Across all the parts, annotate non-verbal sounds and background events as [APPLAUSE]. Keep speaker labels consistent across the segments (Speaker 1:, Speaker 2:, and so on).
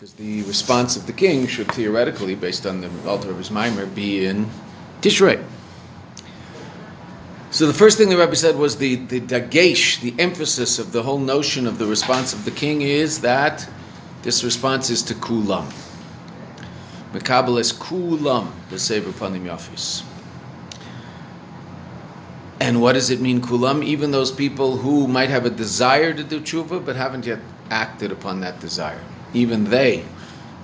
Speaker 1: because the response of the king should theoretically, based on the altar of his mimer, be in Tishrei. So the first thing the Rebbe said was the, the dagesh, the emphasis of the whole notion of the response of the king is that this response is to kulam. Mekabel is kulam, the Sefer Panim Yafis. And what does it mean, kulam? Even those people who might have a desire to do tshuva but haven't yet acted upon that desire. Even they,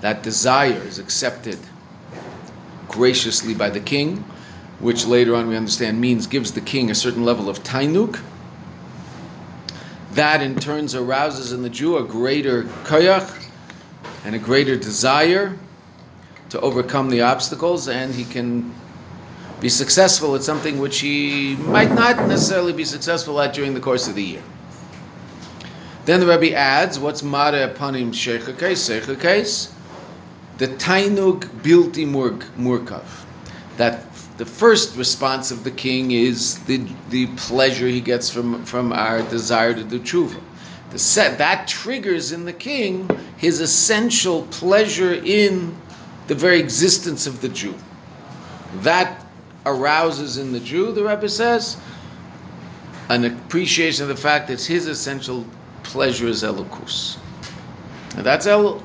Speaker 1: that desire is accepted graciously by the king which later on we understand means gives the king a certain level of tainuk. That in turns arouses in the Jew a greater koyach and a greater desire to overcome the obstacles, and he can be successful at something which he might not necessarily be successful at during the course of the year. Then the Rebbe adds, what's Mare Panim Sheicha case? The Tainug Bilti Murkav. That the first response of the king is the, the pleasure he gets from, from our desire to do tshuva. The set, that triggers in the king his essential pleasure in the very existence of the Jew. That arouses in the Jew, the Rebbe says, an appreciation of the fact that his essential pleasure is elokus. And that's Elul.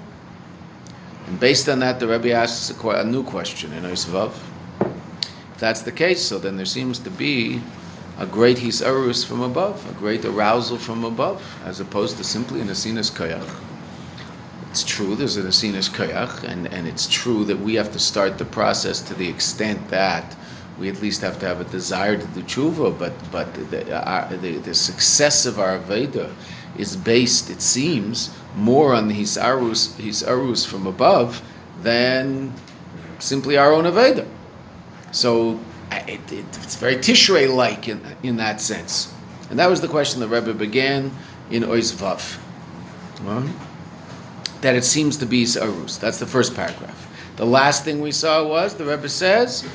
Speaker 1: And based on that, the Rebbe asks a, a new question in Osvav If that's the case, so then there seems to be a great hisarus from above, a great arousal from above, as opposed to simply an asinus koyach. It's true there's an asinus koyach, and, and it's true that we have to start the process to the extent that we at least have to have a desire to do tshuva, but, but the, our, uh, the, the success of our Veda is based, it seems, more on the hisarus, hisarus from above than simply our own Aveda. So it, it, it's very Tishrei-like in, in that sense. And that was the question the Rebbe began in Ois Vav. That it seems to be Sarus. That's the first paragraph. The last thing we saw was the Rebbe says,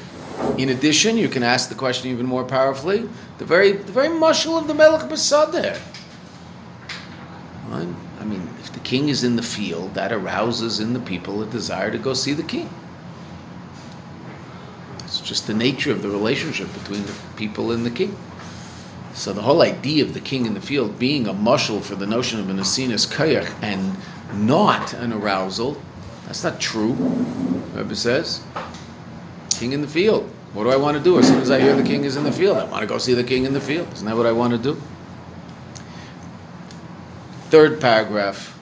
Speaker 1: in addition, you can ask the question even more powerfully. The very, the very mushal of the Melech Basadeh. I mean, if the king is in the field, that arouses in the people a desire to go see the king It's just the nature of the relationship between the people and the king. So the whole idea of the king in the field being a mushal for the notion of an asinus kayach and not an arousal, that's not true. Rebbe says, king in the field. What do I want to do? As soon as I hear the king is in the field, I want to go see the king in the field. Isn't that what I want to do? Third paragraph,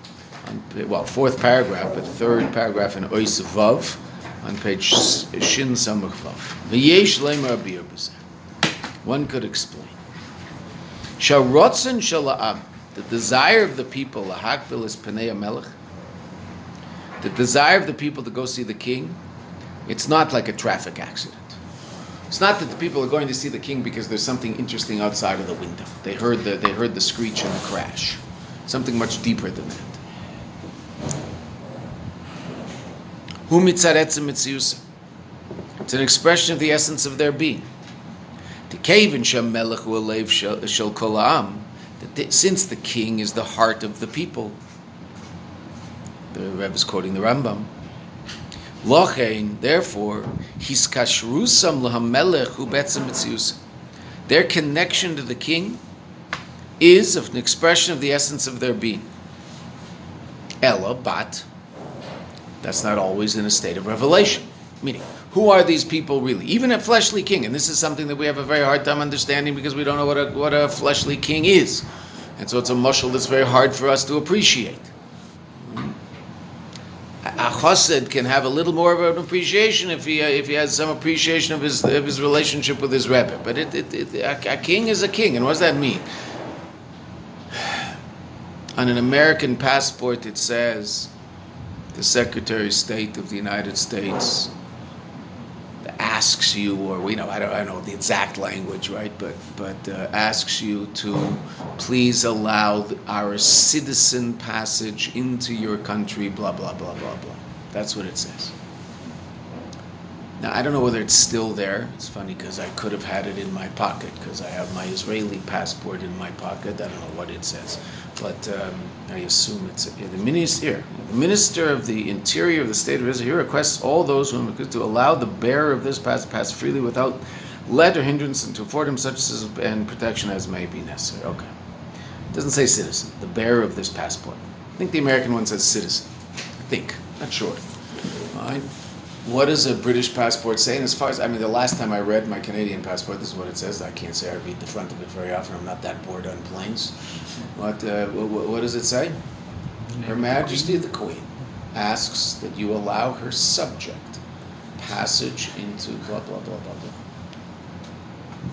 Speaker 1: well, fourth paragraph, but third paragraph in Ois Vav on page Shin. V'yesh lemer One could explain. Sharotzen shala'am, the desire of the people, lahakbil is Panei Melech, the desire of the people to go see the king, it's not like a traffic accident. It's not that the people are going to see the king because there's something interesting outside of the window. They heard the, they heard the screech and the crash. Something much deeper than that. It's an expression of the essence of their being. The cave in Shem Melech Alev Shel Kol since the king is the heart of the people, the Rebbe is quoting the Rambam. Lochein, therefore, his kashrusam lahamelech ubetzim mitzius. Their connection to the king is an expression of the essence of their being. Ella, but that's not always in a state of revelation. Meaning, who are these people really? Even a fleshly king, and this is something that we have a very hard time understanding because we don't know what a, what a fleshly king is. And so it's a mushal that's very hard for us to appreciate. A chassid can have a little more of an appreciation if he, uh, if he has some appreciation of his, of his relationship with his rebbe. But it, it, it, a, a king is a king, and what does that mean? On an American passport, it says the Secretary of State of the United States asks you, or we know, I don't, I don't know the exact language, right? But but uh, asks you to please allow our citizen passage into your country. Blah blah blah blah blah. That's what it says. Now, I don't know whether it's still there. It's funny because I could have had it in my pocket because I have my Israeli passport in my pocket. I don't know what it says, but um, I assume it's yeah, the minister. The minister of the Interior of the State of Israel requests all those who are to allow the bearer of this pass to pass freely without let or hindrance and to afford him such and protection as may be necessary. Okay. It doesn't say citizen, the bearer of this passport. I think the American one says citizen. I think. Not sure. All right. What does a British passport say? And as far as, I mean, the last time I read my Canadian passport, this is what it says. I can't say I read the front of it very often. I'm not that bored on planes. But uh, what, what does it say? Her Majesty the Queen asks that you allow her subject passage into blah, blah, blah, blah, blah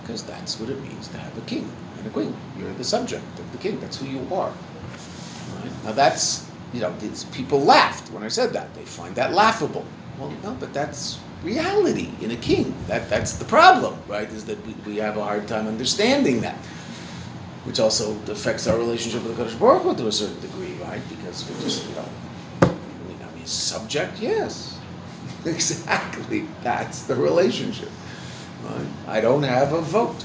Speaker 1: because that's what it means to have a king and a queen. You're the subject of the king. That's who you are. Right? Now that's you know people laughed when I said that. They find that laughable. Well, no, but that's reality in a king. That that's the problem, right? Is that we, we have a hard time understanding that, which also affects our relationship with the Kodesh Baruch Hu to a certain degree, right? Because we just you know, I mean, subject, yes, [LAUGHS] exactly. That's the relationship. I don't have a vote,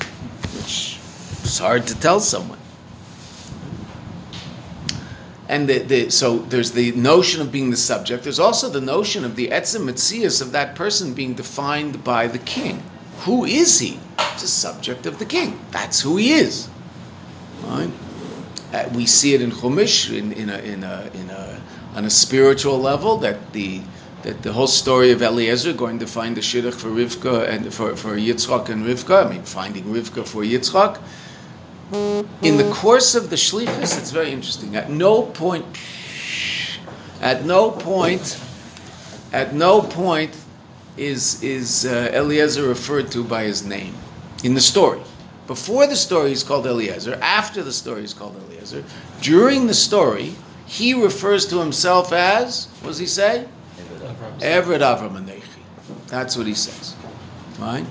Speaker 1: which is hard to tell someone. And the, the, so there's the notion of being the subject. There's also the notion of the etzem mitzias of that person being defined by the king. Who is he? He's a subject of the king. That's who he is. Right? Uh, we see it in Chumash in, in, a, in, a, in a, on a spiritual level that the that the whole story of Eliezer going to find the shidduch for Rivka and for, for Yitzchak and Rivka, I mean, finding Rivka for Yitzchak. In the course of the shlichus, it's very interesting. At no point, at no point, at no point is is uh, Eliezer referred to by his name in the story. Before the story, he's called Eliezer. After the story, he's called Eliezer. During the story, he refers to himself as, what does he say? Eved Avram Anechi. That's what he says. Right?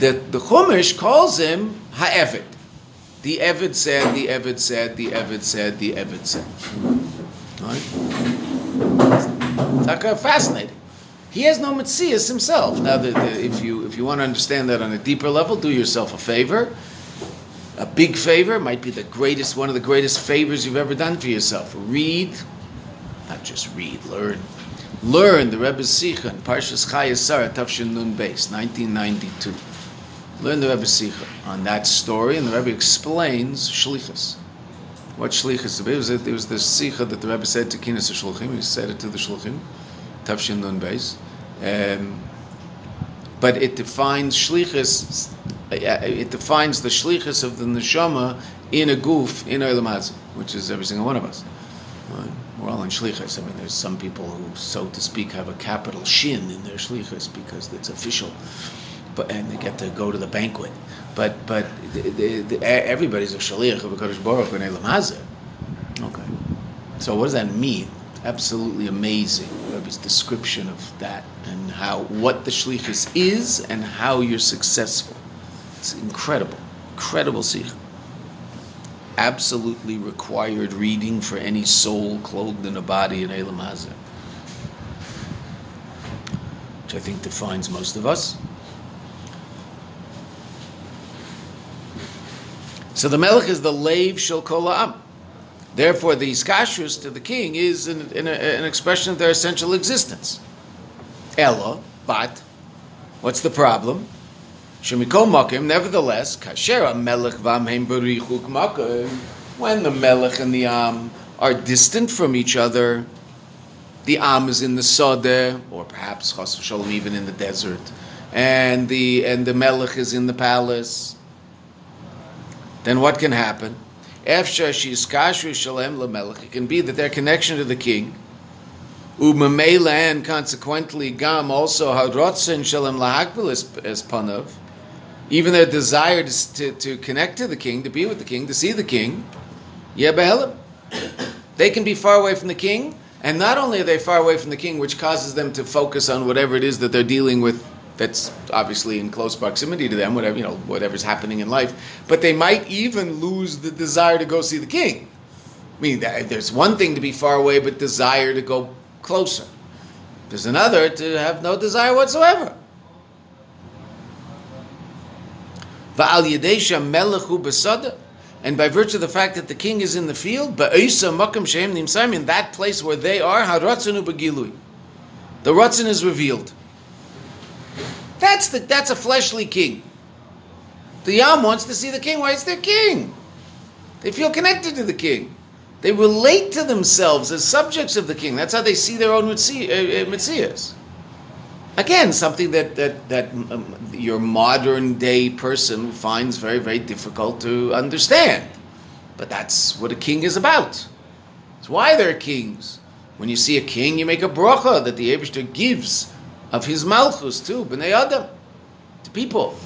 Speaker 1: The, the Chumash calls him Ha'evid. The Eved said, the Eved said, the Eved said, the Eved said. Right? Like fascinating. He has no Metzias himself. Now, the, the, if, you, if you want to understand that on a deeper level, do yourself a favor. A big favor might be the greatest, one of the greatest favors you've ever done for yourself. Read, not just read, learn Learn the Rebbe's Sikha in Parshas Chayei Sarah, Tafshin Nun Beis, 1992. Learn the Rebbe's Sikha on that story, and the Rebbe explains Shlichus. What Shlichus is? It was the Sikha that the Rebbe said to Kinas Shluchim. He said it to the Shluchim, Tafshin Nun Beis. Um, but it defines Shlichus, uh, it defines the Shlichus of the Neshama in a goof in Olam which is every single one of us. Right? we're all in shlichus. I mean, there's some people who, so to speak, have a capital shin in their shlichus because it's official, but and they get to go to the banquet. But but the, the, the, everybody's a shliach of Hakadosh Baruch Hu. Okay, so what does that mean? Absolutely amazing. Rebbe's description of that and how what the shlichus is and how you're successful. It's incredible, incredible sikh absolutely required reading for any soul clothed in a body in Elam Hazeh, which I think defines most of us. So the Melech is the Lev Shel Kol Am. Therefore, the Iskashrus to the king is an, an, an, expression of their essential existence. Ella, but what's the problem? Shemikol Makim, nevertheless, Kasher Melech Vamheim Berichuk Makim, when the Melech and the Am are distant from each other, the Am is in the Sodeh, or perhaps Chas Shalom even in the desert, and the and the Melech is in the palace. Then what can happen? It can be that their connection to the king, Umamela, and consequently Gam also Hadrotzen Shalem Lahakbil as Panav even their desire to, to, connect to the king, to be with the king, to see the king, yeah, they can be far away from the king, and not only are they far away from the king, which causes them to focus on whatever it is that they're dealing with that's obviously in close proximity to them, whatever you know, whatever's happening in life, but they might even lose the desire to go see the king. I mean, there's one thing to be far away, but desire to go closer. There's another to have no desire whatsoever. And by virtue of the fact that the king is in the field, in that place where they are. The ratzin is revealed. That's the that's a fleshly king. The Yam wants to see the king. Why? It's their king. They feel connected to the king. They relate to themselves as subjects of the king. That's how they see their own mitzias. Uh, uh, Again, something that that that um, um your modern day person finds very very difficult to understand. But that's what a king is about. It's why they're kings. When you see a king, you make a bracha that the Abishter gives of his malchus to bnei adam, to people.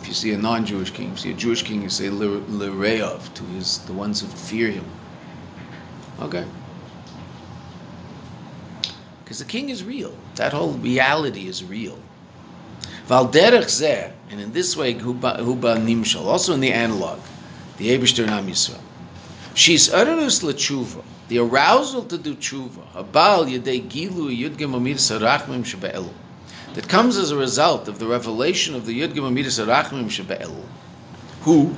Speaker 1: If you see a non-Jewish king, you see a Jewish king, you say Lereov to his the ones who fear him. Okay. Because the king is real. That whole reality is real. Valderech and in this way, huba nimshal, also in the analog, the Eberster Nam Yisrael. She's utterus l'tshuva, the arousal to do tshuva, habal yedei gilu yudgim amidas harachmim shebe'elu, that comes as a result of the revelation of the yudgim amidas harachmim shebe'elu, who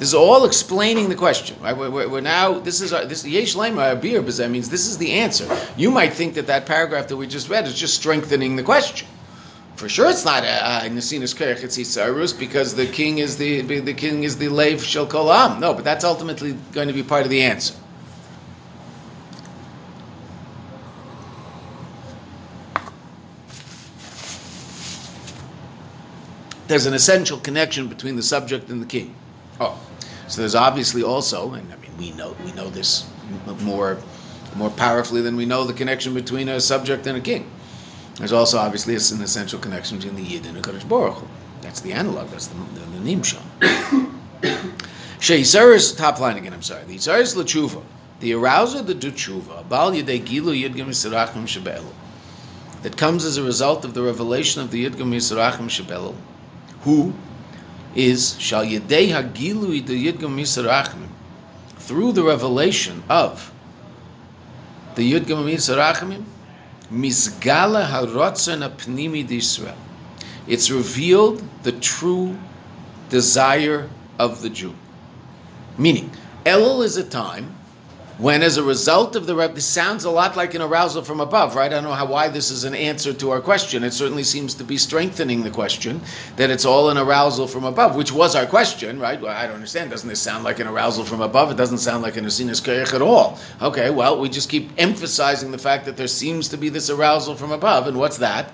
Speaker 1: this is all explaining the question. Right? We're, we're, we're now. This is our, this yesh lema abir, that means this is the answer. You might think that that paragraph that we just read is just strengthening the question. For sure, it's not Nasinas Kerech Sarus because the king is the the king is the lave shel. No, but that's ultimately going to be part of the answer. there's an essential connection between the subject and the king. Oh, so there's obviously also, and I mean we know we know this more more powerfully than we know the connection between a subject and a king. There's also obviously an essential connection between the Yid and the Kadosh Baruch Hu. That's the analog. That's the, the, the Nimshon. [COUGHS] Sheisaris, top line again. I'm sorry. The Yisaris l'tshuva, the arouser the do tshuva, bal yedei gilu yidgim yisrachim shebelu, that comes as a result of the revelation of the yidgim yisrachim shebelu, who is Shal Yedei Hagilui the Yidgam Misarachim through the revelation of the Yidgam Misarachim Misgala Harotzen Apnimi Israel. It's revealed the true desire of the Jew. Meaning, Elul is a time when as a result of the rep, this sounds a lot like an arousal from above, right? I don't know how why this is an answer to our question. It certainly seems to be strengthening the question that it's all an arousal from above, which was our question, right? Well, I don't understand. Doesn't this sound like an arousal from above? It doesn't sound like an asinas koyach at all. Okay, well, we just keep emphasizing the fact that there seems to be this arousal from above, and what's that?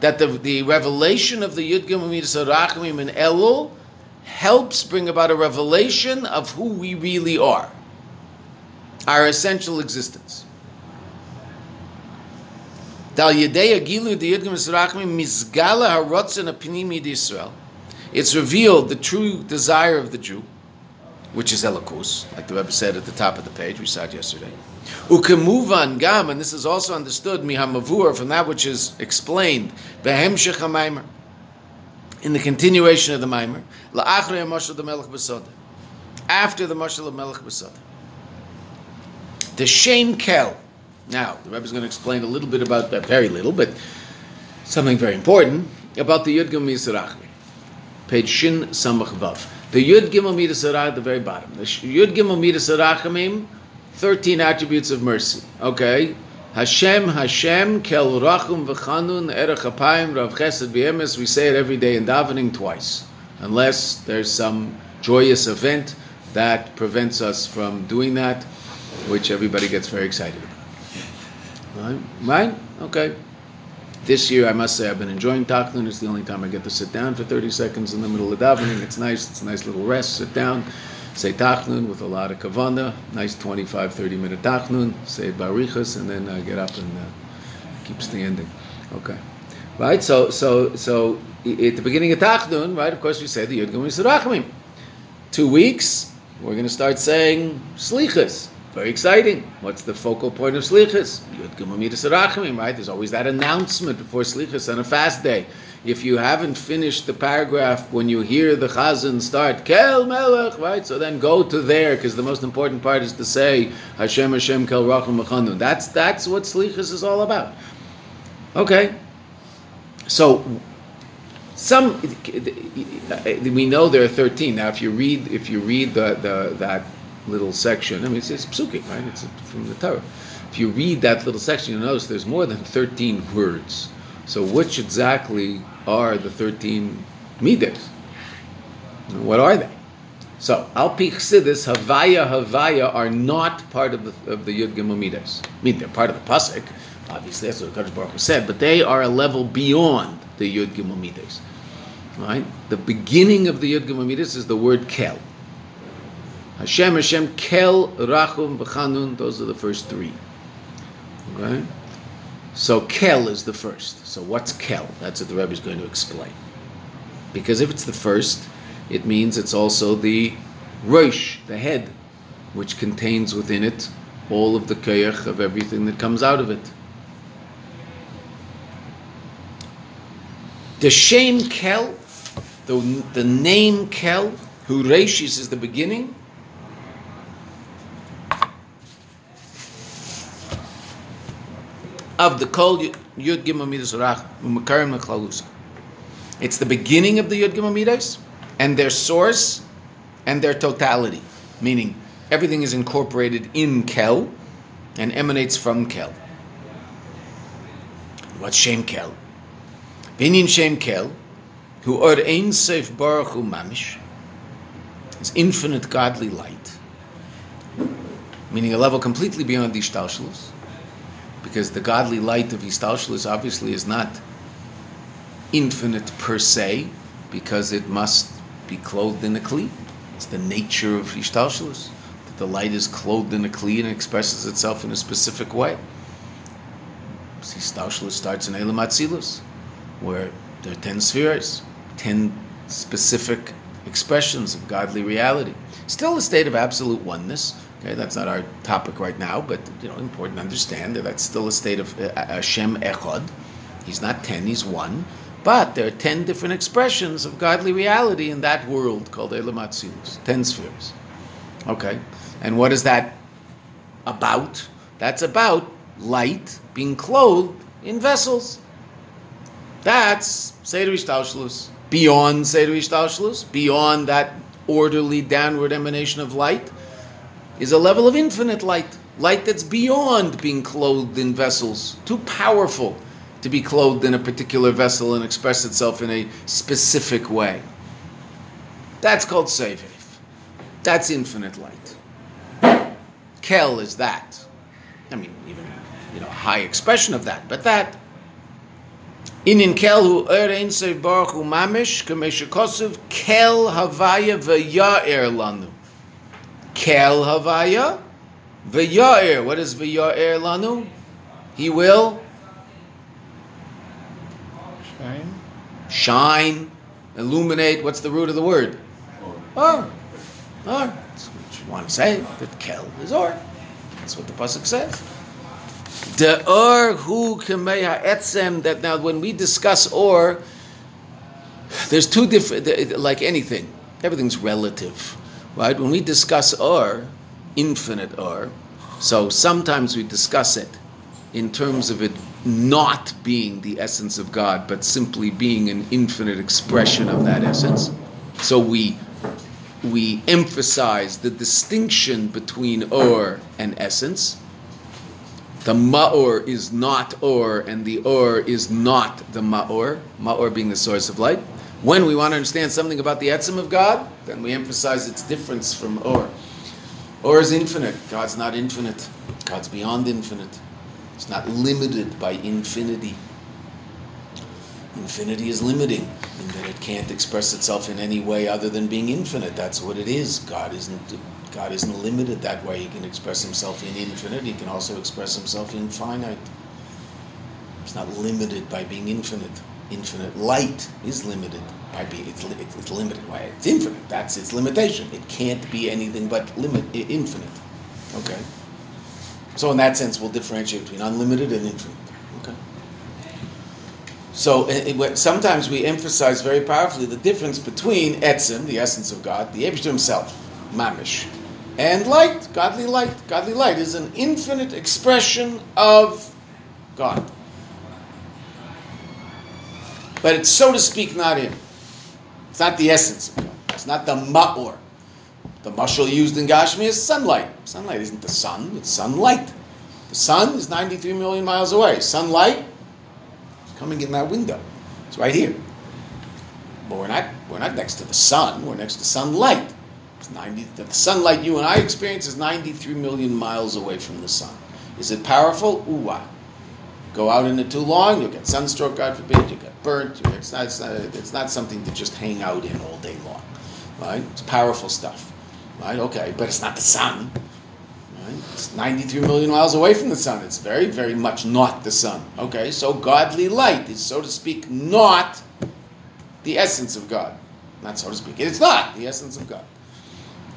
Speaker 1: That the, the revelation of the Yud Gimel Rachmim and Elul helps bring about a revelation of who we really are our essential existence. It's revealed the true desire of the Jew, which is Elikus, like the Rebbe said at the top of the page we saw yesterday. Ukemuvan gam, and this is also understood mihamavur from that which is explained behemshech in the continuation of the Maimer, la'achrei Moshe the Melech after the Moshe the Melech Besada. The Shem Kel. Now, the Rebbe is going to explain a little bit about that, very little, but something very important about the Yud Gimel Yisrachmi. Page Shin Samach Vav. The Yud Gimel Midas at the very bottom. The Yud Gimel Midas 13 attributes of mercy. Okay? Hashem, Hashem, Kel Rachum V'chanun, Erech Apayim, Rav Chesed V'emes. We say it every day in davening twice. Unless there's some joyous event that prevents us from doing that which everybody gets very excited about. Right? Right? Okay. This year, I must say, I've been enjoying Tachnun. It's the only time I get to sit down for 30 seconds in the middle of davening. It's nice. It's a nice little rest. Sit down, say Tachnun with a lot of kavana. Nice 25, 30 minute Tachnun. Say Barichas, and then uh, get up and uh, keeps the ending. Okay. Right? So, so, so at the beginning of Tachnun, right, of course, we say the Yud Gimel Two weeks, we're going to start saying Slichas. Very exciting. What's the focal point of Slichas? Right? There's always that announcement before Slichas on a fast day. If you haven't finished the paragraph when you hear the Chazan start, Kel Melech, right? So then go to there, because the most important part is to say, Hashem Hashem Kel Rachum Mechanun. That's, that's what Slichas is all about. Okay. So, some we know there are 13 now if you read if you read the, the that little section i mean it's, it's psukim right it's from the torah if you read that little section you notice there's more than 13 words so which exactly are the 13 midas what are they so al pi chassidus havaya havaya are not part of the of the yud gimel midas i mean they're part of the pasuk obviously that's what Kadosh Baruch Hu said but they are a level beyond the Yud Gimel Midas. Right? The beginning of the Yud Gimel Midas is the word Kel. Hashem, Hashem, Kel, Rachum, V'chanun, those are the first three. Okay? So Kel is the first. So what's Kel? That's what the Rebbe is going to explain. Because if it's the first, it means it's also the Rosh, the head, which contains within it all of the koyach of everything that comes out of it. The Shem Kel, the, the name Kel, who Rashis is the beginning, of the Kol Yud Gimel Midas Rach Makarim Mechlalusa. It's the beginning of the Yud Gimel Midas and their source and their totality, meaning everything is incorporated in Kel and emanates from Kel. What's Shem Kel? Binyan Shem Kel, who or Ein Seif Baruch Mamish, is infinite godly light, meaning a level completely beyond the Ishtalshalos, because the godly light of Ishtalshalos obviously is not infinite per se, because it must be clothed in a Kli. It's the nature of Ishtalshalos, that the light is clothed in a Kli and expresses itself in a specific way. Ishtalshalos starts in Elam Atzilus where there are 10 spheres, 10 specific expressions of godly reality. Still a state of absolute oneness. Okay, that's not our topic right now, but you know, important to understand that that's still a state of uh, Hashem Echad. He's not 10, he's one. But there are 10 different expressions of godly reality in that world called Elam Atzilus, 10 spheres. Okay, and what is that about? That's about light being clothed in vessels. That's Seder Ishtalshlus. Beyond Seder Ishtalshlus, beyond that orderly downward emanation of light, is a level of infinite light. Light that's beyond being clothed in vessels. Too powerful to be clothed in a particular vessel and express itself in a specific way. That's called Sefer. That's infinite light. Kel is that. I mean, even you know, high expression of that, but that Inin kel hu er ein sev baruch hu mamish kamesh kosov kel havaya v'ya'er lanu. Kel havaya v'ya'er. What is v'ya'er lanu? He will
Speaker 2: Shine.
Speaker 1: shine, illuminate. What's the root of the word? Or. Or. That's what you want to say. That kel is or. That's what the pasuk says. The or who kameha etzem. That now, when we discuss or, there's two different. Like anything, everything's relative, right? When we discuss or, infinite or, so sometimes we discuss it in terms of it not being the essence of God, but simply being an infinite expression of that essence. So we we emphasize the distinction between or and essence the ma'or is not or, and the or is not the ma'or, ma'or being the source of light. When we want to understand something about the etzim of God, then we emphasize its difference from or. Or is infinite. God's not infinite. God's beyond infinite. It's not limited by infinity. Infinity is limiting in that it can't express itself in any way other than being infinite. That's what it is. God isn't God isn't limited that way. He can express himself in infinite. He can also express himself in finite. It's not limited by being infinite. Infinite light is limited by being it's, it's, limited. Why? It's infinite. That's its limitation. It can't be anything but limit infinite. Okay. So in that sense, we'll differentiate between unlimited and infinite. Okay. So eh, eh, it, it, sometimes we emphasize very powerfully the difference between etzim, the essence of God, the Abishter himself, mamish, and light, godly light. Godly light is an infinite expression of God. But it's so to speak not him. It's not the essence of God. It's not the ma'or. The mashal used in Gashmi is sunlight. Sunlight isn't the sun, it's sunlight. The sun is 93 million miles away. Sunlight is coming in that window. It's right here. But we're not, we're not next to the sun, we're next to sunlight. It's 90, the sunlight you and I experience is 93 million miles away from the sun. Is it powerful? Ooh, wow. Go out in it too long, you'll get sunstroke, God forbid, you get burnt. It's not, it's, not, it's not something to just hang out in all day long. Right? It's powerful stuff. Right? Okay, but it's not the sun. Right? It's 93 million miles away from the sun. It's very, very much not the sun. Okay, so godly light is, so to speak, not the essence of God. Not so to speak. It's not the essence of God.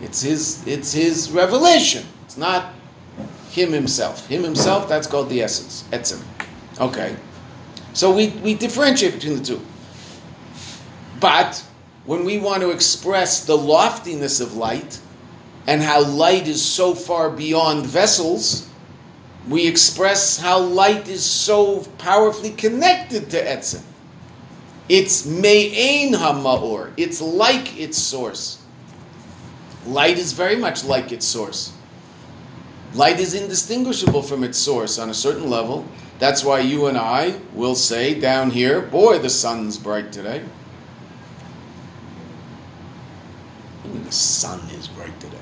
Speaker 1: It's his, it's his revelation. It's not him himself. Him himself, that's called the essence. Etzem. Okay. So we, we differentiate between the two. But when we want to express the loftiness of light and how light is so far beyond vessels, we express how light is so powerfully connected to Etzem. It's me'ein ha'ma'or. It's like its source. Light is very much like its source. Light is indistinguishable from its source on a certain level. That's why you and I will say down here, boy, the sun's bright today. Mean, the sun is bright today.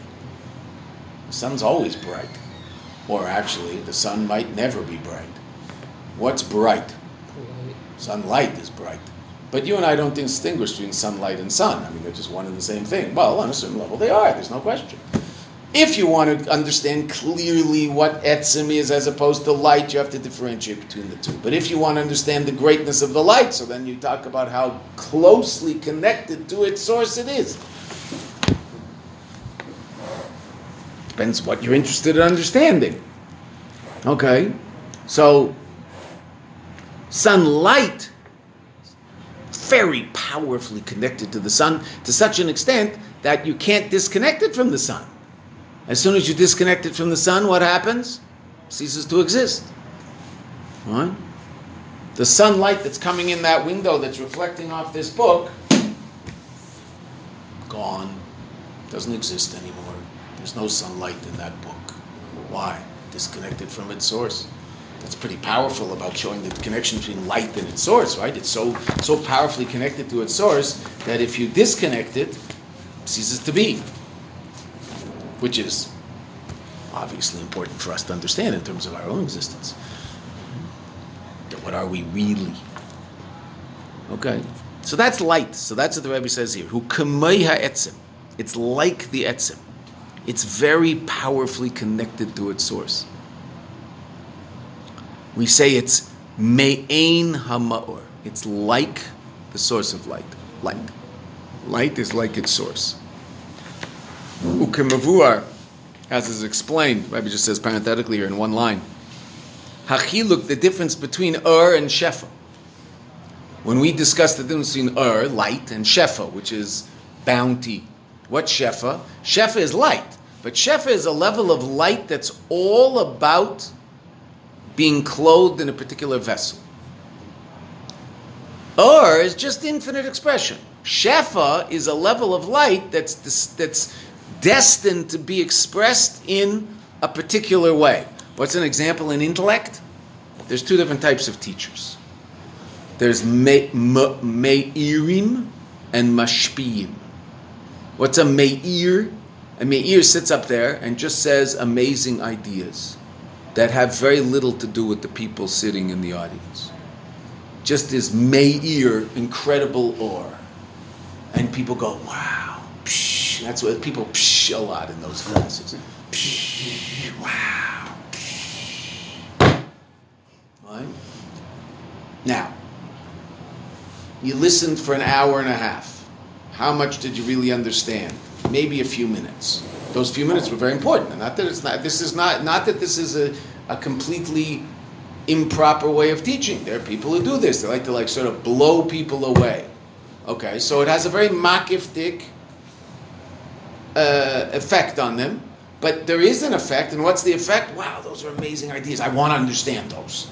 Speaker 1: The sun's always bright. Or actually, the sun might never be bright. What's bright? Sunlight is bright. But you and I don't distinguish between sunlight and sun. I mean, they're just one and the same thing. Well, on a certain level, they are. There's no question. If you want to understand clearly what etzim is as opposed to light, you have to differentiate between the two. But if you want to understand the greatness of the light, so then you talk about how closely connected to its source it is. Depends what you're interested in understanding. Okay, so sunlight very powerfully connected to the sun to such an extent that you can't disconnect it from the sun. As soon as you disconnect it from the sun, what happens? It ceases to exist. Right? The sunlight that's coming in that window that's reflecting off this book, gone. Doesn't exist anymore. There's no sunlight in that book. Why? Disconnected from its source. That's pretty powerful about showing the connection between light and its source, right? It's so so powerfully connected to its source that if you disconnect it, it ceases to be which is obviously important for us to understand in terms of our own existence. What are we really? Okay, so that's light. So that's what the Rebbe says here. Who etzim. It's like the etzim. It's very powerfully connected to its source. We say it's me'ain ha'ma'or. It's like the source of light. Light. Light is like its source. Ukemavuar, as is explained, Rabbi just says parenthetically here in one line. Hachiluk, the difference between Ur and Shefa. When we discuss the difference between Ur, light, and Shefa, which is bounty. What's Shefa? Shefa is light, but Shefa is a level of light that's all about being clothed in a particular vessel. Ur is just infinite expression. Shefa is a level of light that's that's destined to be expressed in a particular way. What's an example in intellect? There's two different types of teachers. There's me, me'irim and mashpiyim. What's a me'ir? A me'ir sits up there and just says amazing ideas that have very little to do with the people sitting in the audience. Just is me'ir, incredible awe. And people go, wow, psh, That's what people psh a lot in those classes. Psh, wow. Psh. Right? Now, you listened for an hour and a half. How much did you really understand? Maybe a few minutes. Those few minutes were very important. Not that it's not. This is not. Not that this is a, a completely improper way of teaching. There are people who do this. They like to like sort of blow people away. Okay, so it has a very makiftik uh, effect on them, but there is an effect, and what's the effect? Wow, those are amazing ideas. I want to understand those.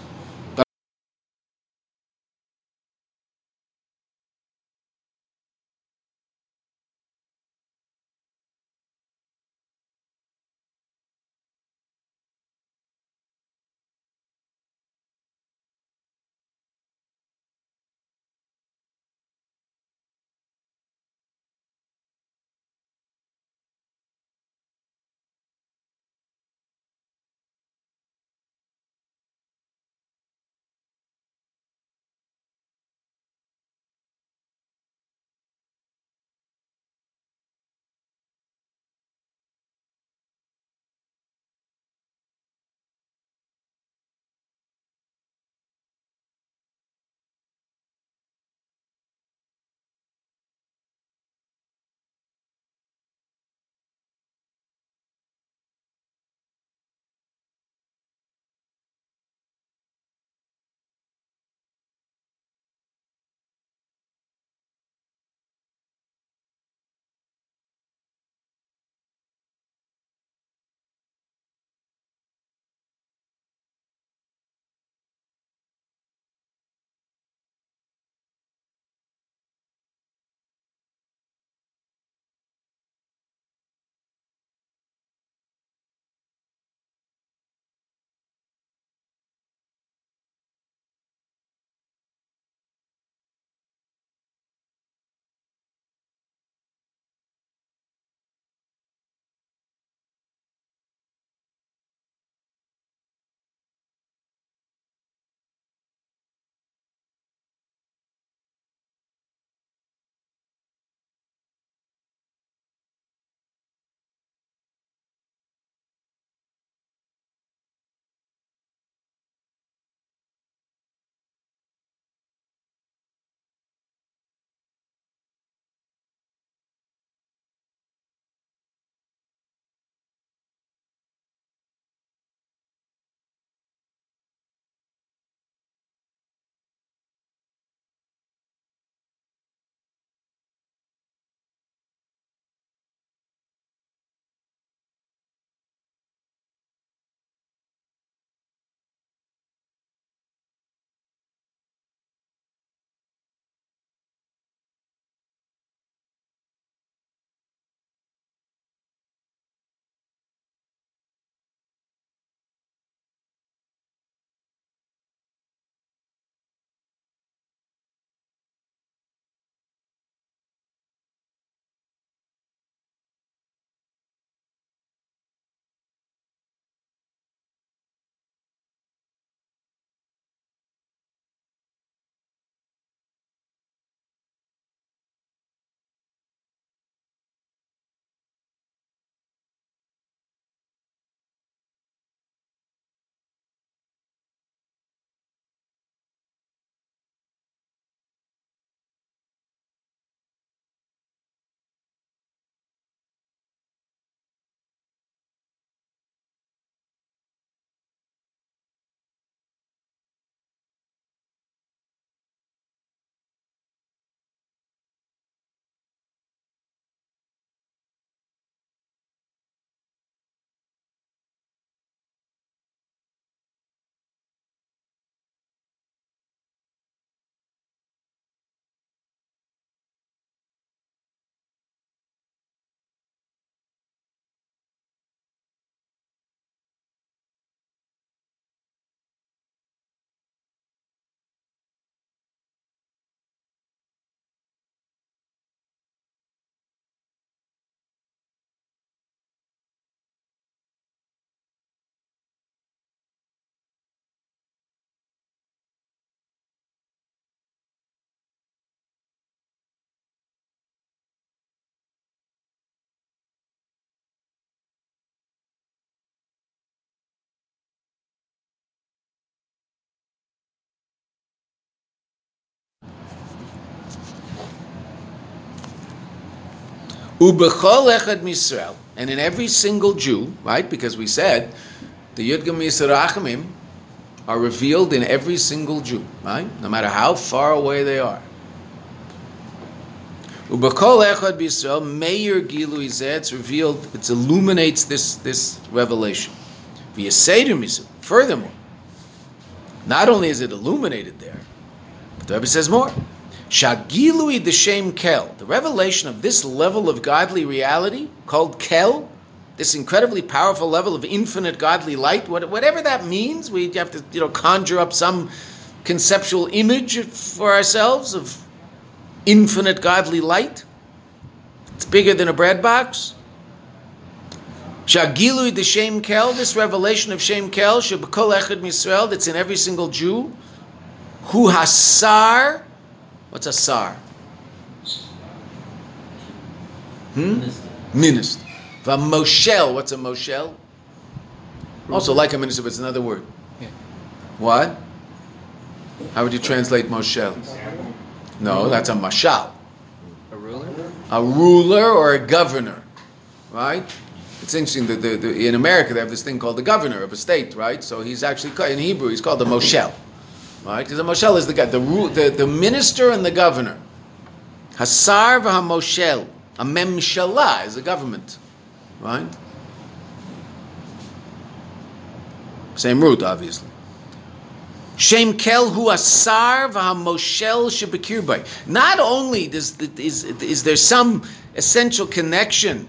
Speaker 1: Ubechol echad misrael, and in every single Jew, right? Because we said the Yudgam Yisrachamim are revealed in every single Jew, right? No matter how far away they are. Ubechol echad b'Yisrael, Meir Gilu it's revealed, it illuminates this, this revelation. Furthermore, not only is it illuminated there, but the Rebbe says more. Shagilui Deshem Kel, the revelation of this level of godly reality called Kel, this incredibly powerful level of infinite godly light, whatever that means, we have to you know conjure up some conceptual image for ourselves of infinite godly light. It's bigger than a bread box. Shagilui the Shem Kel, this revelation of Shem Kel, Shebekol Echad Misrael, that's in every single Jew, who hasar, what's a sar? Hmm? Minister. Minister. Moshel, what's a Moshel? Also like a minister, but it's another word. Yeah. What? How would you translate Moshel? No, that's a mashal.
Speaker 2: A ruler?
Speaker 1: A ruler or a governor, right? It's interesting that the, the, in America they have this thing called the governor of a state, right? So he's actually in Hebrew he's called the moshel, right? Because the moshel is the guy, the, the the minister and the governor. Hasar v'hamoshel, a memshala is a government, right? Same root, obviously. Shem kel hu asar v'hamoshel shebekirbai. Not only does is, is there some essential connection,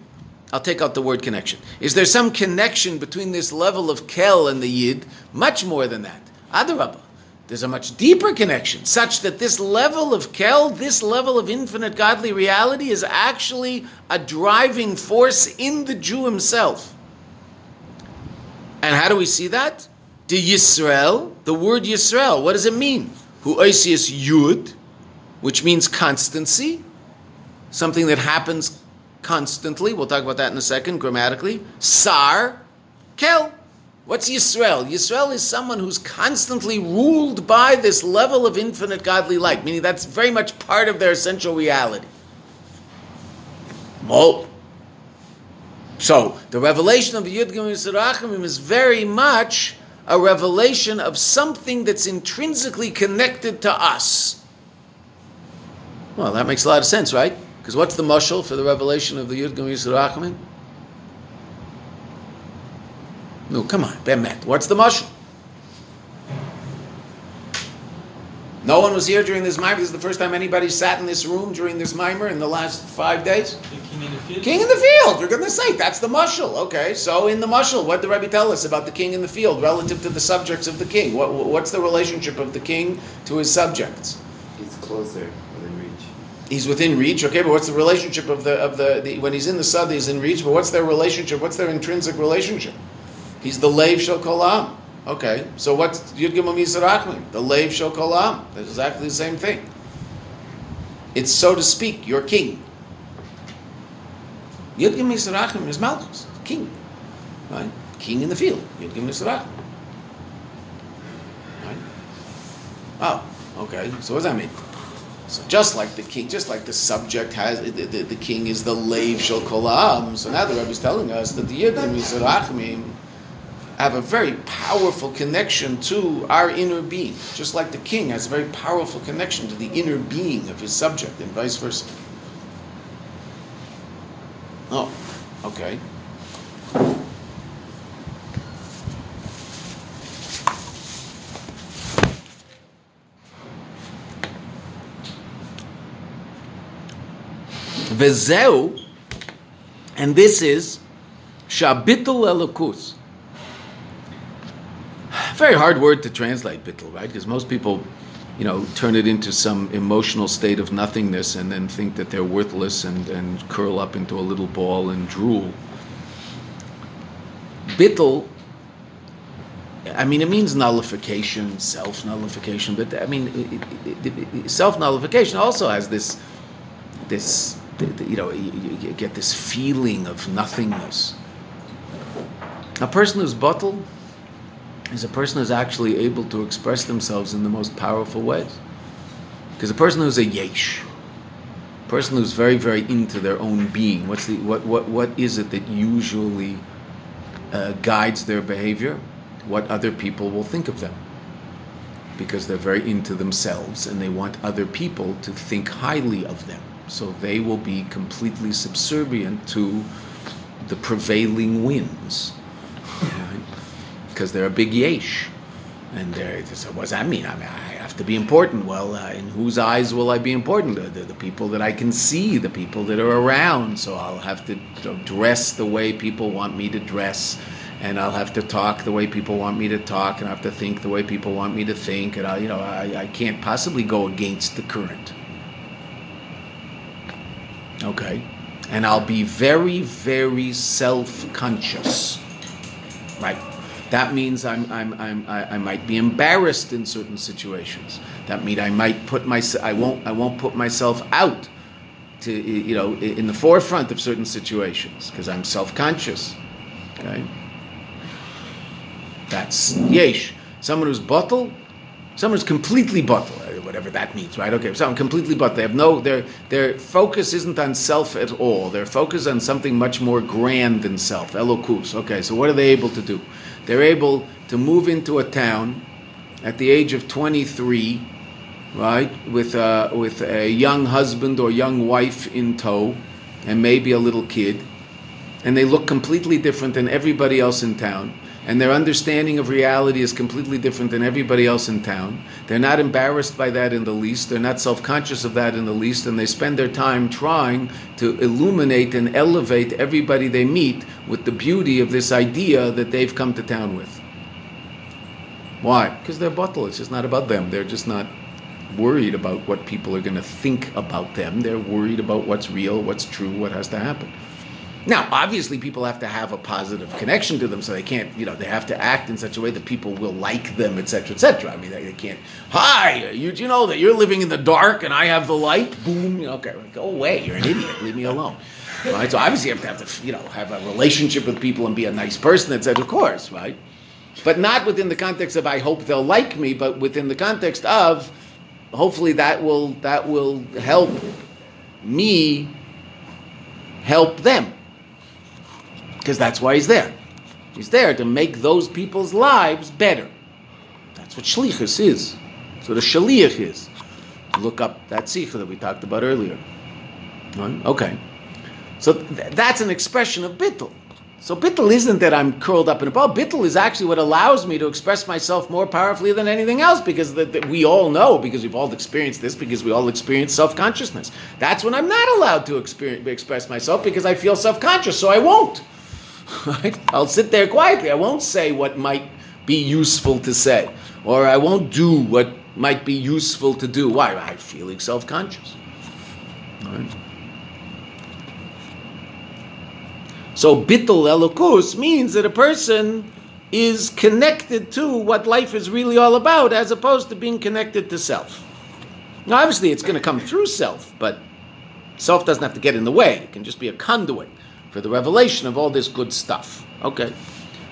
Speaker 1: I'll take out the word connection. Is there some connection between this level of kel and the yid? Much more than that. Adarabah. There's a much deeper connection, such that this level of kel, this level of infinite godly reality, is actually a driving force in the Jew himself. And how do we see that? The Yisrael, the word Yisrael, what does it mean? Hu oisius yud, which means constancy, something that happens constantly. We'll talk about that in a second, grammatically. Sar, kel. What's Yisrael? Yisrael is someone who's constantly ruled by this level of infinite godly light, meaning that's very much part of their essential reality. Well, so the revelation of the Yud Gimel is very much a revelation of something that's intrinsically connected to us. Well, that makes a lot of sense, right? Because what's the mushal for the revelation of the Yud Gim Yisrachim? No, come on, Bemet. What's the mushal? No one was here during this mimer. This is the first time anybody sat in this room during this mimer in the last five days.
Speaker 2: The king in the field.
Speaker 1: King in the field. You're going to say that's the mushal. Okay, so in the mushal, what did the Rebbe tell us about the king in the field relative to the subjects of the king? What, what's the relationship of the king to his subjects?
Speaker 3: He's closer within reach.
Speaker 1: He's within reach. Okay, but what's the relationship of the of the, the when he's in the sud? He's in reach. But what's their relationship? What's their intrinsic relationship? He's the Lev Shel Kolam. Okay, so what's Yud Gimel Yisrachim? The Lev Shel Kolam. That's exactly the same thing. It's so to speak, your king. Yud Gimel Yisrachim is Malchus, king. Right? King in the field. Yud Gimel Yisrachim. Right? Oh, okay. So what does that mean? So just like the king, just like the subject has, the, the, the king is the Lev Shel Kolam. So now the Rebbe is telling us that the Yud Gimel Yisrachim have a very powerful connection to our inner being, just like the king has a very powerful connection to the inner being of his subject, and vice versa. Oh, okay. Vezeu, and this is Shabitul Elokus very hard word to translate, bittul, right? Because most people, you know, turn it into some emotional state of nothingness and then think that they're worthless and, and curl up into a little ball and drool. Bittul, I mean, it means nullification, self nullification, but I mean, self nullification also has this, this, you know, you, get this feeling of nothingness. A person who's bottled is a person who's actually able to express themselves in the most powerful ways. Because a person who's a yesh, person who's very, very into their own being. What's the what what what is it that usually uh, guides their behavior? What other people will think of them, because they're very into themselves and they want other people to think highly of them. So they will be completely subservient to the prevailing winds, because they're a big yesh. And so what does that mean? I mean, I have to be important. Well, uh, in whose eyes will I be important? The, the, the people that I can see, the people that are around. So I'll have to dress the way people want me to dress, and I'll have to talk the way people want me to talk, and I have to think the way people want me to think, and I, you know, I, I can't possibly go against the current. Okay, and I'll be very, very self-conscious, right? That means I'm, I'm, I'm, I, I might be embarrassed in certain situations. That means I might put my, I won't, I won't put myself out to, you know, in the forefront of certain situations because I'm self-conscious. Okay, that's yesh. Someone who's bottle, someone who's completely bottle, uh, whatever that means, right? Okay, someone completely bottle. They have no, their their focus isn't on self at all. Their focus on something much more grand than self. Elokus. Okay, so what are they able to do? They're able to move into a town at the age of 23, right, with a, with a young husband or young wife in tow, and maybe a little kid, and they look completely different than everybody else in town. And their understanding of reality is completely different than everybody else in town. They're not embarrassed by that in the least. They're not self conscious of that in the least. And they spend their time trying to illuminate and elevate everybody they meet with the beauty of this idea that they've come to town with. Why? Because they're bottle. It's just not about them. They're just not worried about what people are going to think about them. They're worried about what's real, what's true, what has to happen. Now, obviously, people have to have a positive connection to them, so they can't, you know, they have to act in such a way that people will like them, etc., etc. I mean, they, they, can't. Hi, you, you know that you're living in the dark and I have the light? Boom. Okay, go away. You're an idiot. Leave me alone. Right. So obviously, you have to have to, you know, have a relationship with people and be a nice person, etc. Of course, right? But not within the context of I hope they'll like me, but within the context of hopefully that will that will help me help them because that's why he's there. He's there to make those people's lives better. That's what shlichus is. What a shaliach is. Look up that sikha that we talked about earlier. Okay. So th- that's an expression of bittul. So bittul isn't that I'm curled up in a ball. Bittul is actually what allows me to express myself more powerfully than anything else because the, the, we all know, because we've all experienced this, because we all experience self-consciousness. That's when I'm not allowed to express myself because I feel self-conscious, so I won't. Right? I'll sit there quietly. I won't say what might be useful to say, or I won't do what might be useful to do. Why? I'm feeling self conscious. Right? So, bittul elokus means that a person is connected to what life is really all about as opposed to being connected to self. Now, obviously, it's going to come through self, but self doesn't have to get in the way. It can just be a conduit for the revelation of all this good stuff. Okay.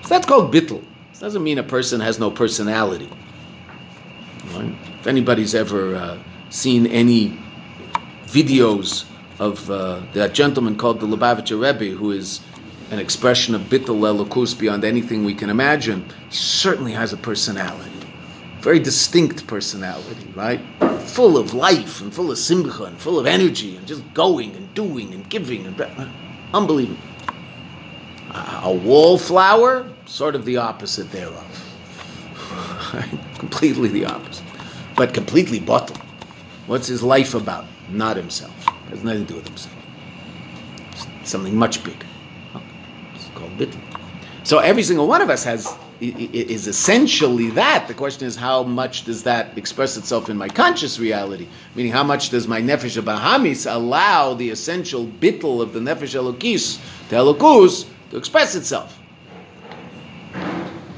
Speaker 1: So that's called bittul. This doesn't mean a person has no personality. Right? If anybody's ever uh, seen any videos of uh, that gentleman called the Lubavitcher Rebbe, who is an expression of bittul elokus beyond anything we can imagine, he certainly has a personality. Very distinct personality, right? Full of life and full of simcha and full of energy and just going and doing and giving and Unbelievable. A wallflower, sort of the opposite thereof. [LAUGHS] completely the opposite. But completely bottled. What's his life about? Not himself. It has nothing to do with himself. Something much bigger. It's called bittul. So every single one of us has is essentially that. The question is, how much does that express itself in my conscious reality? Meaning, how much does my nefesh bahamis allow the essential bittul of the nefesh elokis to elokus to express itself?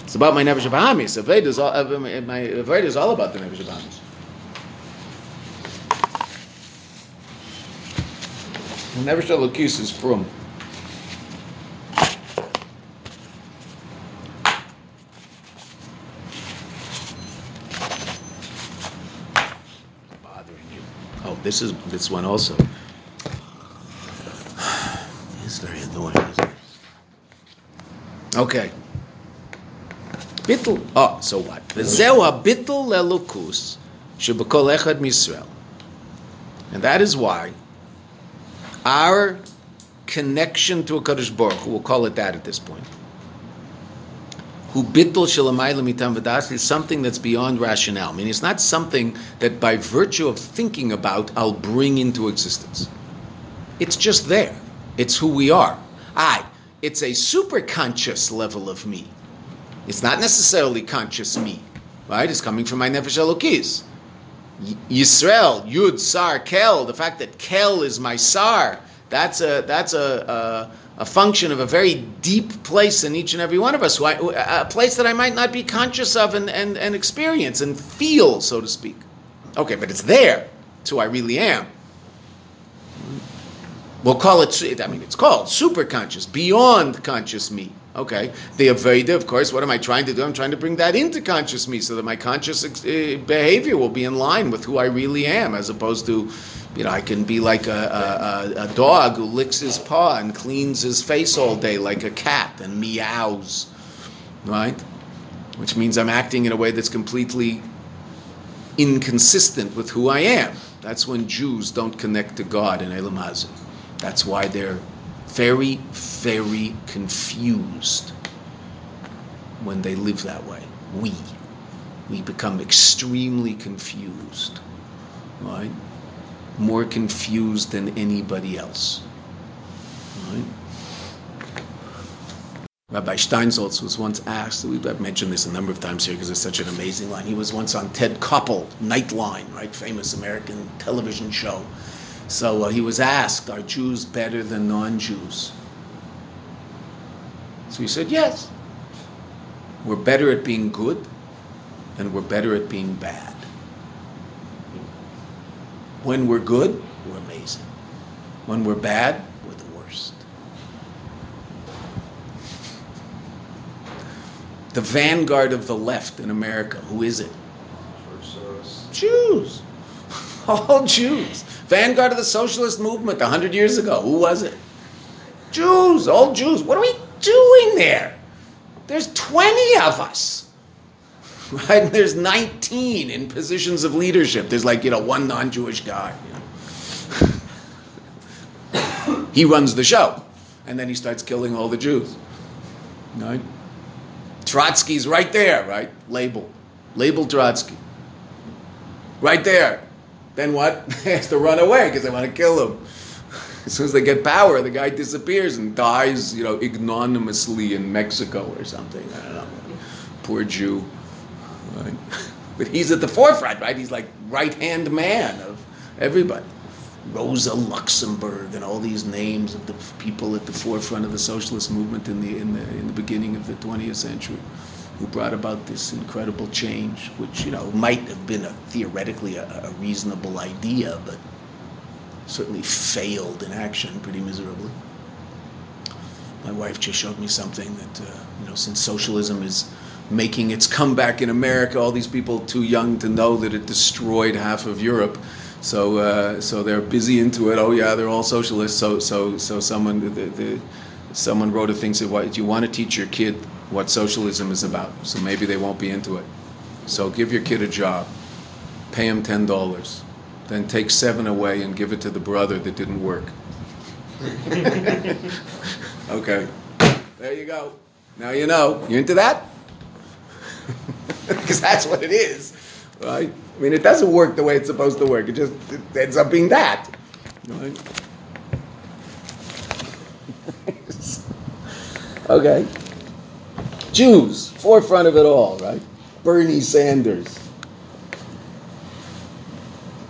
Speaker 1: It's about my nefesh bahamis. Aved is all, my Aved is all about the nefesh bahamis. Nefesh elokis is from. This is this one also. It's very annoying. Okay. Bittel. Oh, ah, so what? V'zeu ha-bittel lelukus shebekol echad misrael. And that is why our connection to a Kaddish Baruch Hu, we'll call it that at this point, who bittul shalamayla mitam vadas is something that's beyond rationale. I mean, it's not something that by virtue of thinking about, I'll bring into existence. It's just there. It's who we are. I. It's a super conscious level of me. It's not necessarily conscious me, right? It's coming from my nefesh elokis. Yisrael, Yud, Sar, Kel. The fact that Kel is my Sar, that's a that's a, a, a function of a very deep place in each and every one of us. I, a place that I might not be conscious of and, and, and experience and feel, so to speak. Okay, but it's there. It's who I really am. We'll call it, I mean, it's called super conscious, beyond conscious me. Okay. The Aveda, of course, what am I trying to do? I'm trying to bring that into conscious me so that my conscious uh, behavior will be in line with who I really am, as opposed to, you know, I can be like a, a, a dog who licks his paw and cleans his face all day like a cat and meows, right? Which means I'm acting in a way that's completely inconsistent with who I am. That's when Jews don't connect to God in Elam. That's why they're very, very confused when they live that way. We. We become extremely confused. Right? More confused than anybody else. Right? Rabbi Steinsaltz was once asked, we've mentioned this a number of times here because it's such an amazing line. He was once on Ted Koppel, Nightline, right? Famous American television show. So uh, he was asked, Are Jews better than non Jews? So he said, Yes. We're better at being good, and we're better at being bad. When we're good, we're amazing. When we're bad, we're the worst. The vanguard of the left in America, who is it? Jews. [LAUGHS] All Jews. Vanguard of the socialist movement 100 years ago. Who was it? Jews, all Jews. What are we doing there? There's 20 of us. [LAUGHS] Right? And there's 19 in positions of leadership. There's like, you know, one non Jewish guy. You know. he runs the show. And then he starts killing all the Jews. Right? Trotsky's right there, right? Label. Label Trotsky. Right there. Then what? [LAUGHS] They has to run away because they want to kill him. [LAUGHS] As soon as they get power, the guy disappears and dies, you know, ignominiously in Mexico or something. I don't know. Poor Jew. Right? [LAUGHS] But he's at the forefront, right? He's like right hand man of everybody. Rosa Luxemburg and all these names of the people at the forefront of the socialist movement in the in the in the beginning of the 20th century who brought about this incredible change, which you know might have been a, theoretically a, a, reasonable idea, but certainly failed in action pretty miserably. My wife just showed me something that uh, you know, since socialism is making its comeback in America, all these people too young to know that it destroyed half of Europe. So, uh, so they're busy into it. Oh yeah, they're all socialists. So, so, so someone, the, the, someone wrote a thing said, "Why do you want to teach your kid what socialism is about. So maybe they won't be into it. So give your kid a job, pay him ten dollars, then take seven away and give it to the brother that didn't work. [LAUGHS] [LAUGHS] okay, there you go. Now you know. You into that? [LAUGHS] Because that's what it is, right? I mean, it doesn't work the way it's supposed to work. It just it ends up being that, right? [LAUGHS] okay. Jews, forefront of it all, right? Bernie Sanders.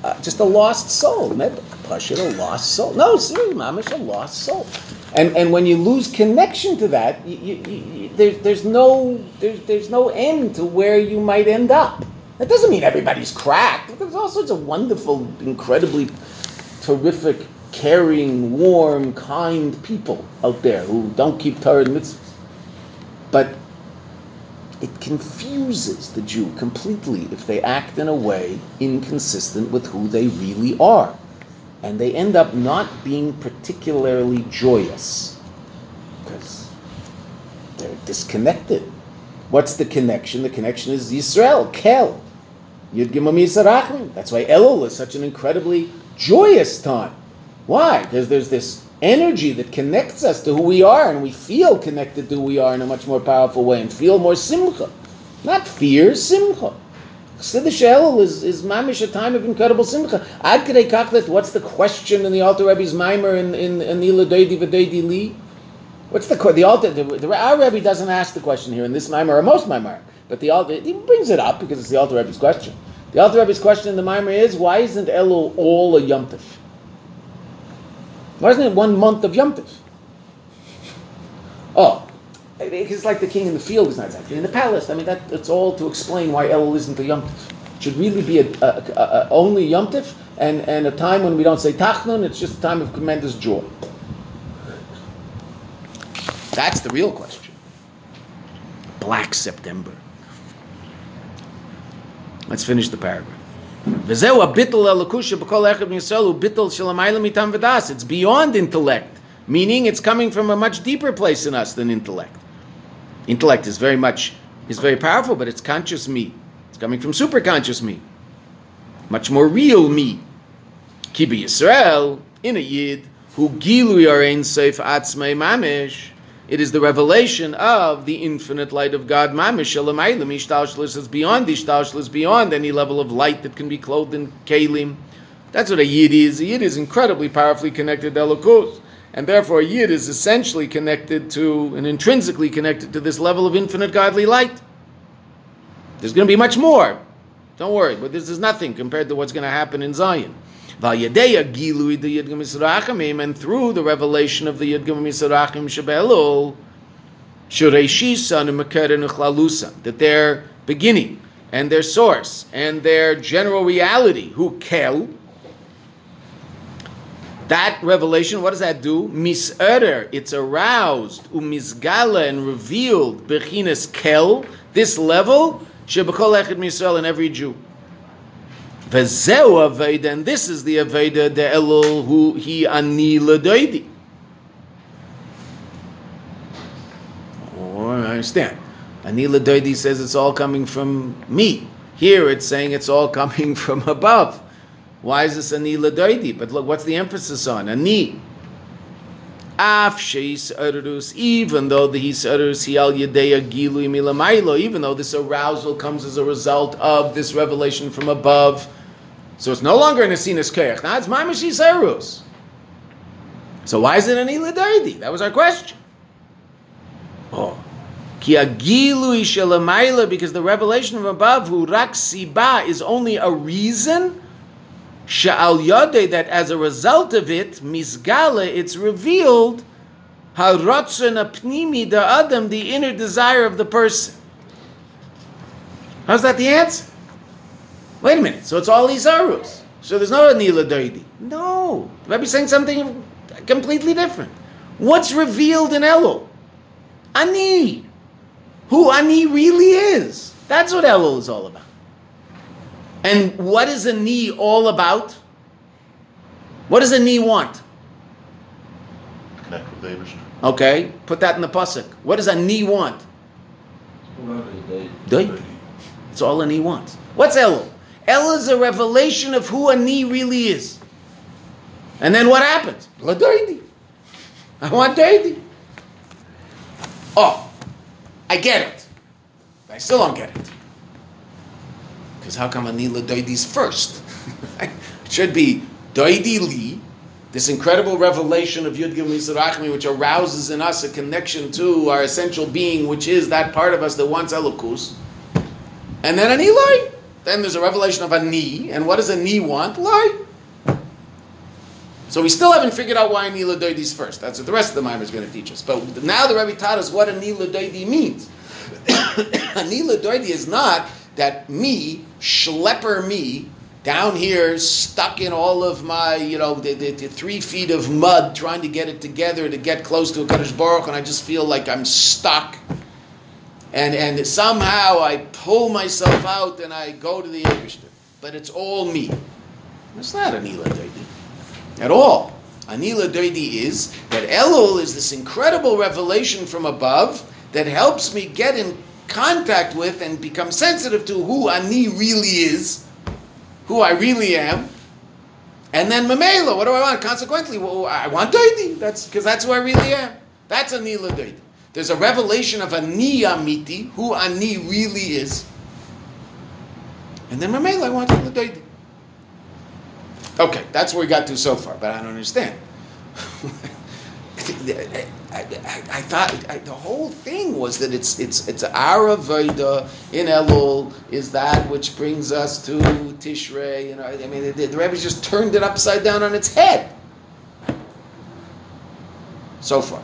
Speaker 1: Uh, just a lost soul. Pasha, a lost soul. No, seriously, mamish, a lost soul. And and when you lose connection to that, you, you, you, there's there's no there's there's no end to where you might end up. That doesn't mean everybody's cracked. There's all sorts of wonderful, incredibly terrific, caring, warm, kind people out there who don't keep Torah and mitzvahs. But it confuses the Jew completely if they act in a way inconsistent with who they really are. And they end up not being particularly joyous because they're disconnected. What's the connection? The connection is Yisrael, Kel. Yud Gimel Yisarachim. That's why Elul is such an incredibly joyous time. Why? Because there's this energy that connects us to who we are, and we feel connected to who we are in a much more powerful way, and feel more simcha. Not fear, simcha. Chassidus Elul is, is mamish a time of incredible simcha. Ad Kedei what's the question in the Alter Rebbe's Mimer in, in, in Ila Deidi V'Deidi Li? What's the the Alter? The, the, our Rebbe doesn't ask the question here in this Mimer or most Mimer, but the Alter he brings it up because it's the Alter Rebbe's question. The Alter Rebbe's question in the Mimer is why isn't Elul all a Yom Tif? Why isn't it one month of Yom Tif? Oh, it's like the king in the field is not exactly in the palace. I mean, that, it's all to explain why Elul isn't a Yom Tif. It should really be a, a, a, only Yom Tif and, and a time when we don't say Tachnun, it's just a time of tremendous joy. That's the real question. Black September. Let's finish the paragraph. It's beyond intellect, meaning it's coming from a much deeper place in us than intellect. Intellect is very much is very powerful, but it's conscious me. It's coming from superconscious me, much more real me. Kibi Yisrael in a yid who gilu yarein seif atzmei mamish it is the revelation of the infinite light of God. Mamish is beyond is beyond any level of light that can be clothed in kalim. That's what a yid is. A yid is incredibly powerfully connected to Elokus. And therefore, yid is essentially connected to and intrinsically connected to this level of infinite godly light. There's going to be much more. Don't worry, but this is nothing compared to what's going to happen in Zion. And through the revelation of the Yidgam and Mekerenuchalusa, that their beginning and their source and their general reality, who kel, that revelation, what does that do? Misader, it's aroused, umisgala and revealed, bechinas kel, this level, shebechol echad misrael in every Jew. Vezeu Aveda, and this is the Aveda, the Elul, who he ani ledoidi. Oh, I understand. Ani ledoidi says it's all coming from me. Here it's saying it's all coming [LAUGHS] from above. Why is this ani ledoidi? But look, what's the emphasis on? Ani. Af even though the hisarus hial yedeya gilu milamailo, even though this arousal comes as a result of this revelation from above, so it's no longer an Asinas Keach. Now it's Mamashi Serus. So why is it an Iladaidi? That was our question. Oh. Because the revelation from above, who Raksiba, is only a reason. Sha'al Yode, that as a result of it, Misgala, it's revealed. Haratzon apnimi, the Adam, the inner desire of the person. How's that the answer? Wait a minute. So it's all Isarus. So there's no Anila Doidi. No. The Rebbe's saying something completely different. What's revealed in Elul? Ani. Who Ani really is. That's what Elul is all about. And what is Ani all about? What does Ani want?
Speaker 4: Connect with David.
Speaker 1: Okay, put that in the pasuk. What does Ani want? Doid. It's all Ani wants. What's Elul? El is a revelation of who Ani really is. And then what happens? Ladoidi. I want Doidi. Oh, I get it. I still don't get it. Because how come Ani Ladoidi's first? [LAUGHS] it should be Doidi Li, this incredible revelation of Yud Yisrachmi, which arouses in us a connection to our essential being, which is that part of us that wants Elokus. And then Lai. Then there's a revelation of a knee, and what does a knee want? Lie. So we still haven't figured out why Nila Doidi first. That's what the rest of the Mimer is going to teach us. But now the Rebbe taught us what a Nila Doidi means. [COUGHS] a Nila Doidi is not that me, schlepper me, down here stuck in all of my, you know, the, the, the, three feet of mud trying to get it together to get close to a Kaddish Baruch, and I just feel like I'm stuck and, and somehow I pull myself out and I go to the Eberster. But it's all me. It's not Anila Doidi at all. Anila Doidi is that Elul is this incredible revelation from above that helps me get in contact with and become sensitive to who Ani really is, who I really am. And then Mamela, what do I want? Consequently, well, I want Doidi. That's because that's who I really am. That's Anila Doidi. There's a revelation of Ani Amiti, who Ani really is. And then Mamela, I want Doidi. Okay, that's where we got to so far, but I don't understand. [LAUGHS] I, I, I, thought I, the whole thing was that it's it's it's our Veda in Elul is that which brings us to Tishrei. You know, I mean, the, the Rebbe just turned it upside down on its head. So far,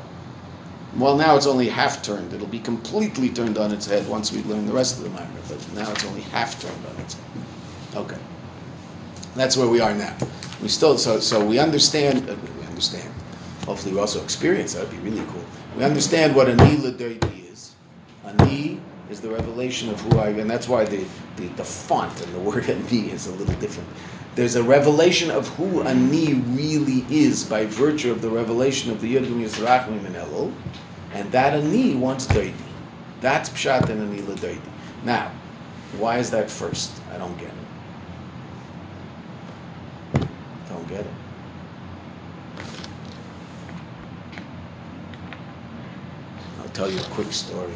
Speaker 1: well, now it's only half turned. It'll be completely turned on its head once we learn the rest of the matter. But now it's only half turned on its head. Okay, that's where we are now. We still so so we understand. Uh, we understand hopefully we also experience that. would be really cool. We understand what Ani Ladoidi is. Ani is the revelation of who I am, and that's why the, the, the font and the word [LAUGHS] Ani is a little different. There's a revelation of who Ani really is by virtue of the revelation of the Yudhim Yisrachim and and that Ani wants Doidi. That's Pshat and Ani Ladoidi. Now, why is that first? I don't get it. Don't get it. Tell you a quick story.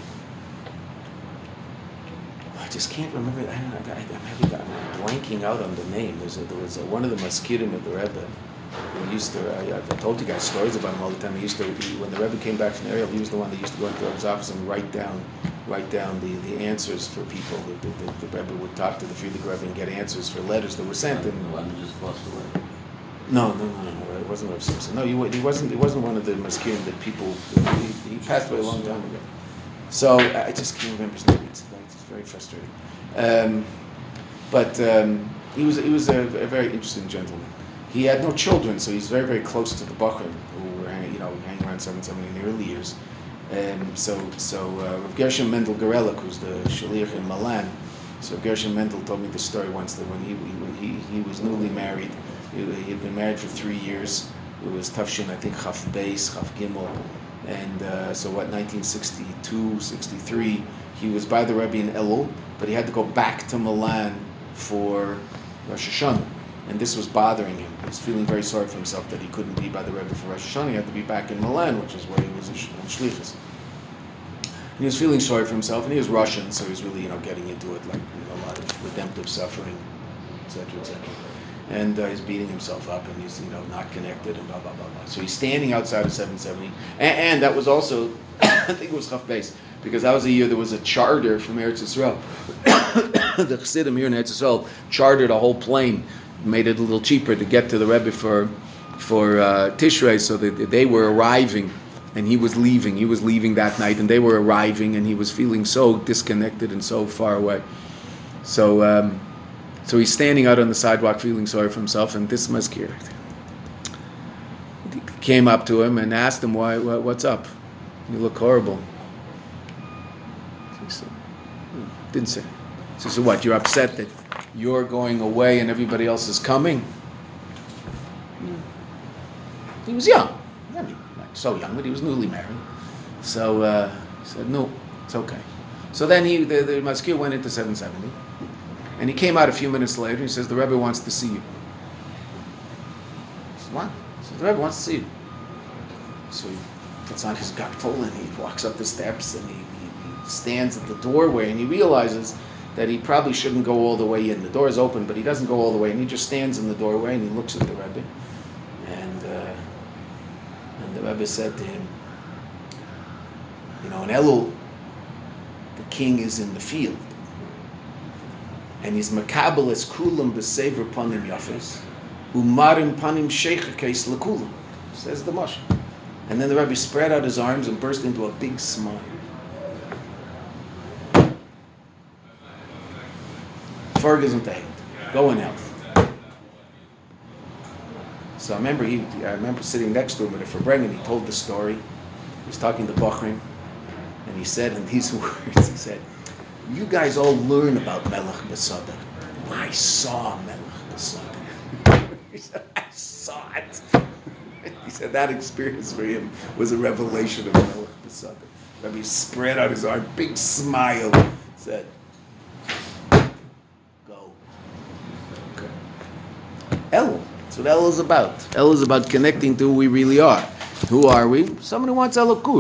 Speaker 1: I just can't remember. I don't know, I, am blanking out on the name. There's a, there was a, one of the maskirim of the Rebbe. We used to. I, I, told you guys stories about him all the time. He used to. He, when the Rebbe came back from the Ohel, he was the one that used to go into his office and write down, write down the, the answers for people. The, the, the, the Rebbe would talk to the Frierdiker Rebbe and get answers for letters that were sent. And
Speaker 2: one just passed away.
Speaker 1: No, no, no, no. It wasn't Rav Simpson. No, he, he wasn't. He wasn't one of the maskirim that people. He, he, passed away a long time ago. So I just can't remember his name. It's, it's very frustrating. Um, but um, he was he was a, a, very interesting gentleman. He had no children, so he's very very close to the Bachrim who were hanging, you know hanging around 770 in the early years. Um, so so uh, Rav Gershon Mendel Garelik, who's the shaliach in Milan. So Gershon Mendel told me the story once that when he when he, he was newly married he had been married for three years. It was Tafshin, I think, Chaf Beis, Chaf Gimel. And uh, so, what, 1962, 63, he was by the Rebbe in Elul, but he had to go back to Milan for Rosh Hashanah. And this was bothering him. He was feeling very sorry for himself that he couldn't be by the Rebbe for Rosh Hashanah. He had to be back in Milan, which is where he was in Shlichus. And he was feeling sorry for himself, and he was Russian, so he was really, you know, getting into it like you know, a lot of redemptive suffering, etc., etc and uh, he's beating himself up and he's you know not connected and blah blah blah blah. So he's standing outside of 770, and, and that was also [COUGHS] I think it was Chaf Beis because that was the year there was a charter from Eretz Yisrael. [COUGHS] the Chassidim here in Eretz Yisrael chartered a whole plane, made it a little cheaper to get to the Rebbe for for uh, Tishrei, so that they were arriving. And he was leaving. He was leaving that night, and they were arriving, and he was feeling so disconnected and so far away. So um, so he's standing out on the sidewalk feeling sorry for himself, and this maskir came up to him and asked him, "Why? What's up? You look horrible." He said, didn't say. So, so what? You're upset that you're going away and everybody else is coming? He was young. I mean, so young, but he was newly married. So uh, he said, "No, it's okay." So then he, the, the went into 770. And he came out a few minutes later. He says, The Rebbe wants to see you. I said, What? He says, The Rebbe wants to see you. So he puts on his gakfol and he walks up the steps and he, he, he, stands at the doorway and he realizes that he probably shouldn't go all the way in. The door is open, but he doesn't go all the way in. He just stands in the doorway and he looks at the Rebbe. And, uh, and the Rebbe said to him, You know, in Elul, the king is in the field and he's makabel es kulam b'sever panim yafes, umarim panim sheikha case lekulam, says the Moshe. And then the Rebbe spread out his arms and burst into a big smile. Fohr gezunt Go in health. So I remember he, I remember sitting next to him at a Farbrengen, he told the story. He was talking to Bachrim, and he said in these [LAUGHS] words, he said, you guys all learn about Melech BaSadeh. I saw Melech BaSadeh. [LAUGHS] he said, I saw it. [LAUGHS] he said that experience for him was a revelation of Melech BaSadeh. Rabbi spread out his arm, big smile, said, "Go." Okay. El. That's what El is about. El is about connecting to who we really are. Who are we? Someone who wants Elokut.